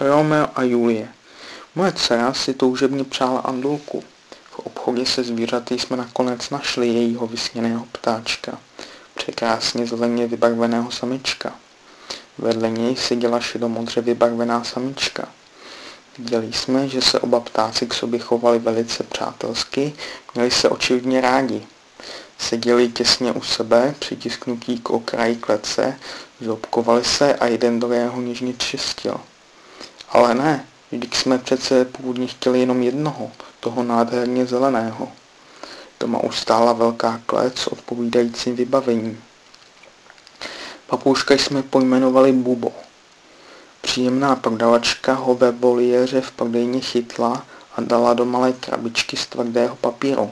Romeo a Julie. Moje dcera si toužebně přála andulku. V obchodě se zvířaty jsme nakonec našli jejího vysněného ptáčka, překrásně zeleně vybarveného samička. Vedle něj seděla šedomodře vybarvená samička. Viděli jsme, že se oba ptáci k sobě chovali velice přátelsky, měli se očividně rádi. Seděli těsně u sebe, přitisknutí k okraji klece, zobkovali se a jeden druhého něžně čistil. Ale ne, vždyť jsme přece původně chtěli jenom jednoho, toho nádherně zeleného. Doma ustála velká klec s odpovídajícím vybavením. Papouška jsme pojmenovali Bubo. Příjemná prodavačka ho ve voliéře v prodejně chytla a dala do malé krabičky z tvrdého papíru.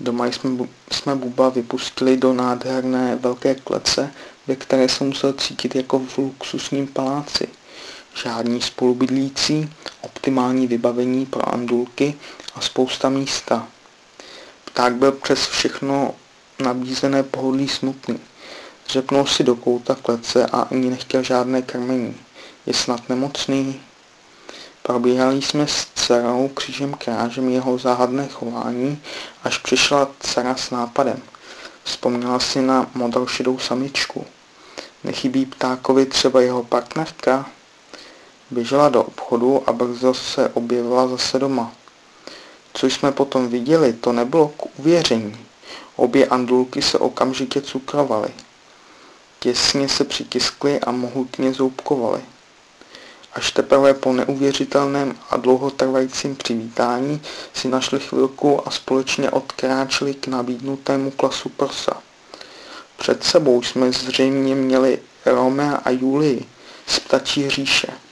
Doma jsme, jsme Buba vypustili do nádherné velké klece, ve které se musel cítit jako v luxusním paláci. Žádní spolubydlící, optimální vybavení pro andulky a spousta místa. Pták byl přes všechno nabízené pohodlí smutný. Řepnul si do kouta klece a ani nechtěl žádné krmení. Je snad nemocný? Probíhali jsme s dcerou křížem krážem jeho záhadné chování, až přišla dcera s nápadem. Vzpomněla si na modrošedou samičku. Nechybí ptákovi třeba jeho partnerka? Běžela do obchodu a brzo se objevila zase doma. Co jsme potom viděli, to nebylo k uvěření. Obě andulky se okamžitě cukrovaly. Těsně se přitiskly a mohutně zoubkovaly. Až teprve po neuvěřitelném a dlouhotrvajícím přivítání si našli chvilku a společně odkráčeli k nabídnutému klasu prsa. Před sebou jsme zřejmě měli Romea a Julii z ptačí říše.